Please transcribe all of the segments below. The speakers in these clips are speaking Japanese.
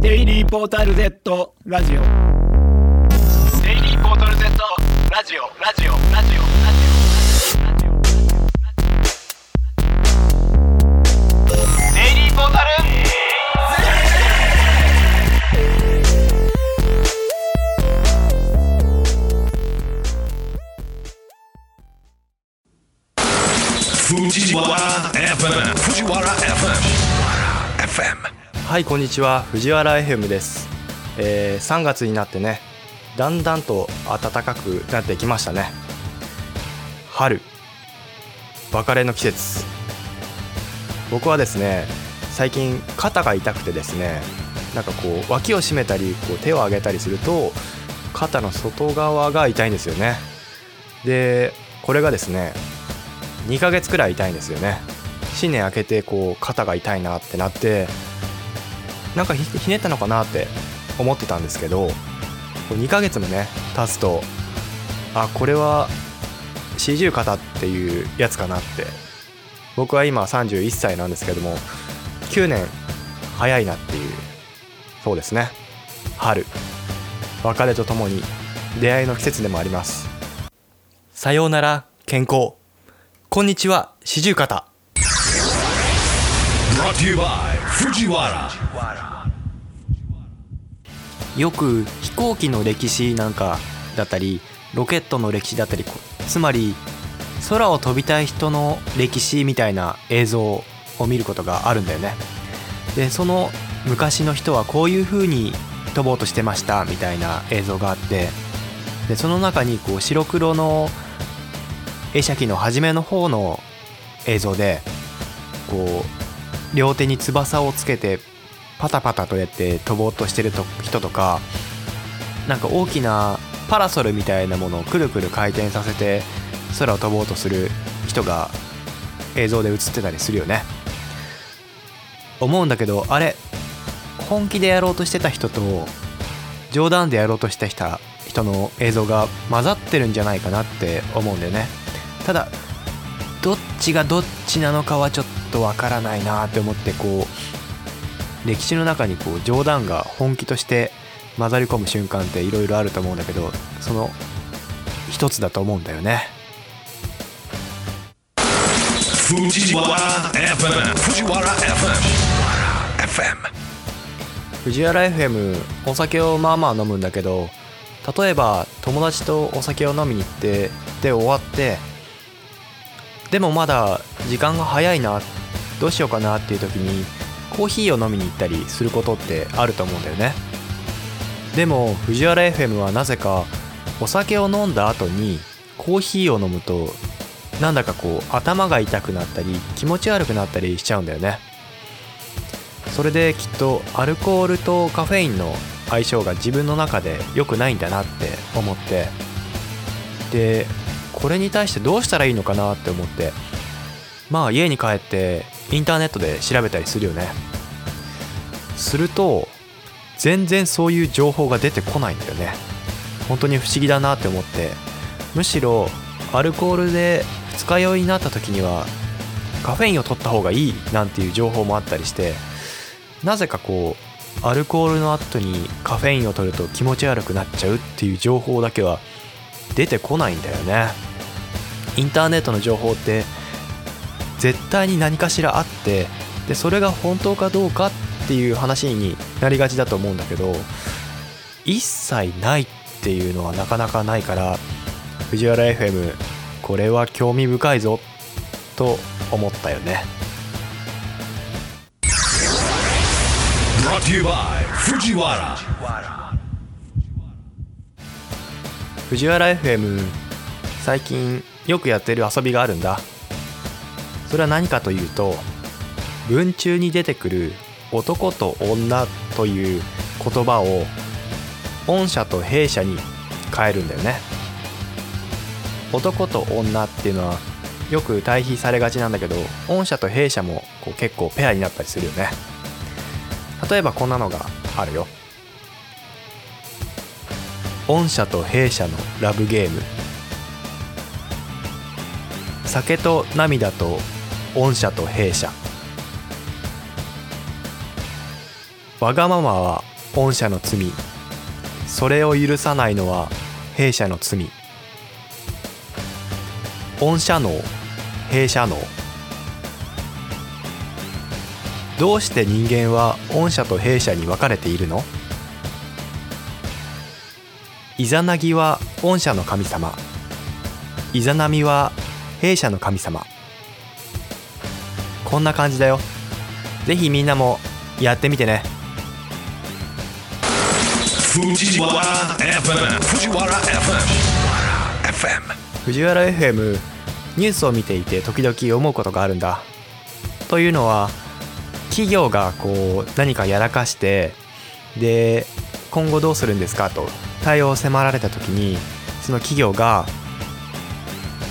デイリーポータル Z ラジオ。デイリーポータル Z ラジオ。ラジオ。ラジオ。ラジオ。ラジオ。デイリーポータル藤原 FM 藤原 FM FM はいこんにちは。藤原 FM です、えー3月になってねだんだんと暖かくなってきましたね。春別れの季節。僕はですね最近肩が痛くてですねなんかこう脇を締めたりこう手を上げたりすると肩の外側が痛いんですよね。でこれがですね2ヶ月くらい痛いんですよね。新年明けてこう肩が痛いなってなってなんかひねったのかなって思ってたんですけど2ヶ月もね経つとあこれは四十肩っていうやつかなって。僕は今31歳なんですけども9年早いなっていう。そうですね。春。別れとともに出会いの季節でもあります。さようなら健康。こんにちは四十肩 Brought to you by 藤原よく飛行機の歴史なんかだったりロケットの歴史だったりつまり空を飛びたい人の歴史みたいな映像を見ることがあるんだよね。でその昔の人はこういう風に飛ぼうとしてましたみたいな映像があってでその中にこう白黒の映写機の初めの方の映像でこう両手に翼をつけてパタパタとやって飛ぼうとしてると人とかなんか大きなパラソルみたいなものをくるくる回転させて空を飛ぼうとする人が映像で映ってたりするよね。思うんだけどあれ本気でやろうとしてた人と冗談でやろうとしてた人の映像が混ざってるんじゃないかなって思うんだよね。ただどっちがどっちなのかはちょっとわからないなって思ってこう歴史の中にこう冗談が本気として混ざり込む瞬間っていろいろあると思うんだけどその一つだと思うんだよね。藤原 FM 藤原 FM FM 藤原 FM お酒をまあまあ飲むんだけど例えば友達とお酒を飲みに行ってで終わってでもまだ時間が早いなどうしようかなっていう時にコーヒーを飲みに行ったりすることってあると思うんだよね。でも藤原 FM はなぜかお酒を飲んだ後にコーヒーを飲むとなんだかこう頭が痛くなったり気持ち悪くなったりしちゃうんだよね。それできっとアルコールとカフェインの相性が自分の中で良くないんだなって思って。でこれに対してどうしたらいいのかなって思って。まあ家に帰ってインターネットで調べたりするよね。すると全然そういう情報が出てこないんだよね。本当に不思議だなって思って。むしろアルコールで二日酔いになった時にはカフェインを取った方がいいなんていう情報もあったりしてなぜかこうアルコールの後にカフェインを取ると気持ち悪くなっちゃうっていう情報だけは出てこないんだよね。インターネットの情報って絶対に何かしらあってでそれが本当かどうかっていう話になりがちだと思うんだけど一切ないっていうのはなかなかないから藤原 FM これは興味深いぞと思ったよね。藤原 FM 最近よくやってる遊びがあるんだそれは何かというと文中に出てくる男と女という言葉を御社と弊社に変えるんだよね。男と女っていうのはよく対比されがちなんだけど御社と弊社もこう結構ペアになったりするよね。例えばこんなのがあるよ。御社と弊社のラブゲーム。酒と涙と御社と弊社。わがままは御社の罪。それを許さないのは弊社の罪。御社能弊社能どうして人間は御社と弊社に分かれているの？イザナギは御社の神様。イザナミは弊社の神様。こんな感じだよぜひみんなもやってみてね FM. Fujiwara FM. FM. 藤原 FM ニュースを見ていて時々思うことがあるんだというのは企業がこう何かやらかしてで今後どうするんですか？と対応を迫られた時にその企業が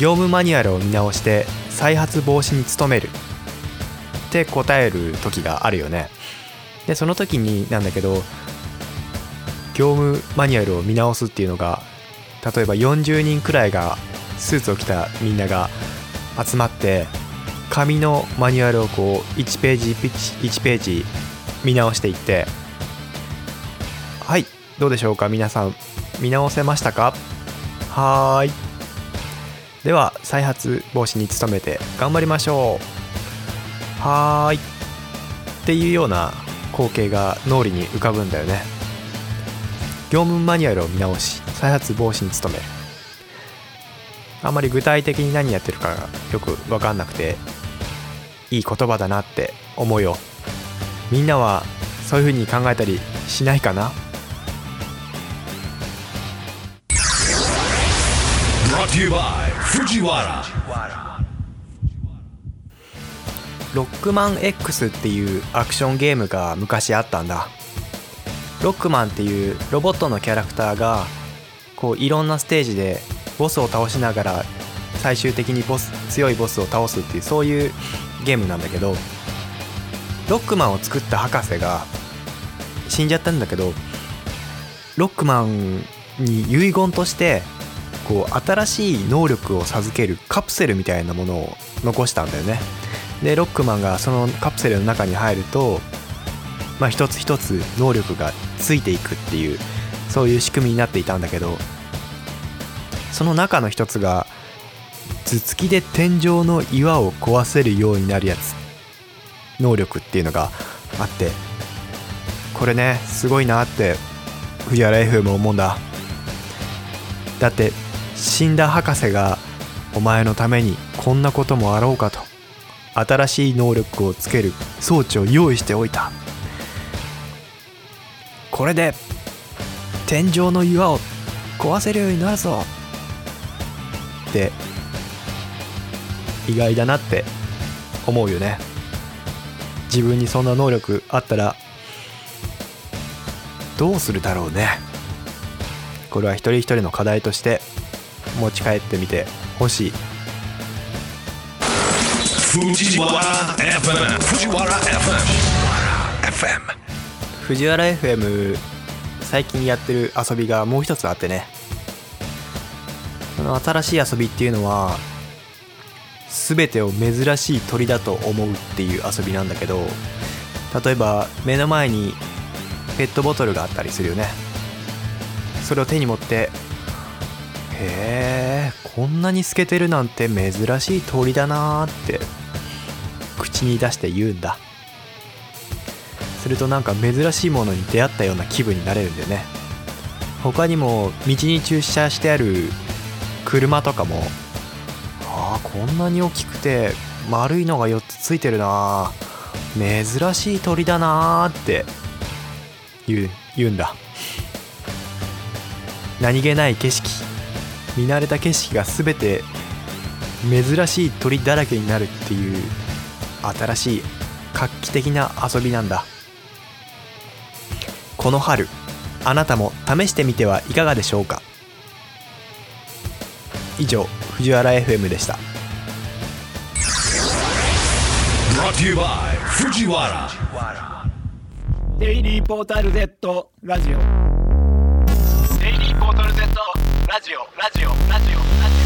業務マニュアルを見直して再発防止に努めるって答える時があるよね。でその時になんだけど業務マニュアルを見直すっていうのが例えば40人くらいがスーツを着たみんなが集まって紙のマニュアルをこう1ページ1ページ見直していってはいどうでしょうか？皆さん見直せましたか？はーい。では再発防止に努めて頑張りましょう。はーい。っていうような光景が脳裏に浮かぶんだよね。業務マニュアルを見直し再発防止に努め。るあんまり具体的に何やってるかがよく分かんなくていい言葉だなって思うよ。みんなはそういう風に考えたりしないかな？ロックマン X っていうアクションゲームが昔あったんだ。ロックマンっていうロボットのキャラクターがこういろんなステージでボスを倒しながら最終的にボス強いボスを倒すっていうそういうゲームなんだけどロックマンを作った博士が死んじゃったんだけどロックマンに遺言としてこう新しい能力を授けるカプセルみたいなものを残したんだよね。でロックマンがそのカプセルの中に入るとまあ一つ一つ能力がついていくっていうそういう仕組みになっていたんだけどその中の一つが頭突きで天井の岩を壊せるようになるやつ能力っていうのがあってこれねすごいなって藤原 F も思うんだ。だって死んだ博士がお前のためにこんなこともあろうかと。新しい能力をつける装置を用意しておいた。これで天井の岩を壊せるようになるぞ。って意外だなって思うよね。自分にそんな能力あったらどうするだろうね。これは一人一人の課題として持ち帰ってみてほしい。Fujiwara FM. Fujiwara FM. FM. 藤原 FM 最近やってる遊びがもう一つあってねその新しい遊びっていうのは全てを珍しい鳥だと思うっていう遊びなんだけど例えば目の前にペットボトルがあったりするよねそれを手に持ってへえこんなに透けてるなんて珍しい鳥だなーって口に出して言うんだ。するとなんか珍しいものに出会ったような気分になれるんだよね。他にも道に駐車してある車とかもああこんなに大きくて丸いのが4つついてるな珍しい鳥だなーって言う言うんだ。何気ない景色。見慣れた景色が全て珍しい鳥だらけになるっていう新しい画期的な遊びなんだ。この春あなたも試してみてはいかがでしょうか？以上藤原 FM でした。Brought to you by Fujiwara. デイリーポータル Z ラジオデイリーポータル Z ラジオラジオラジオラジオ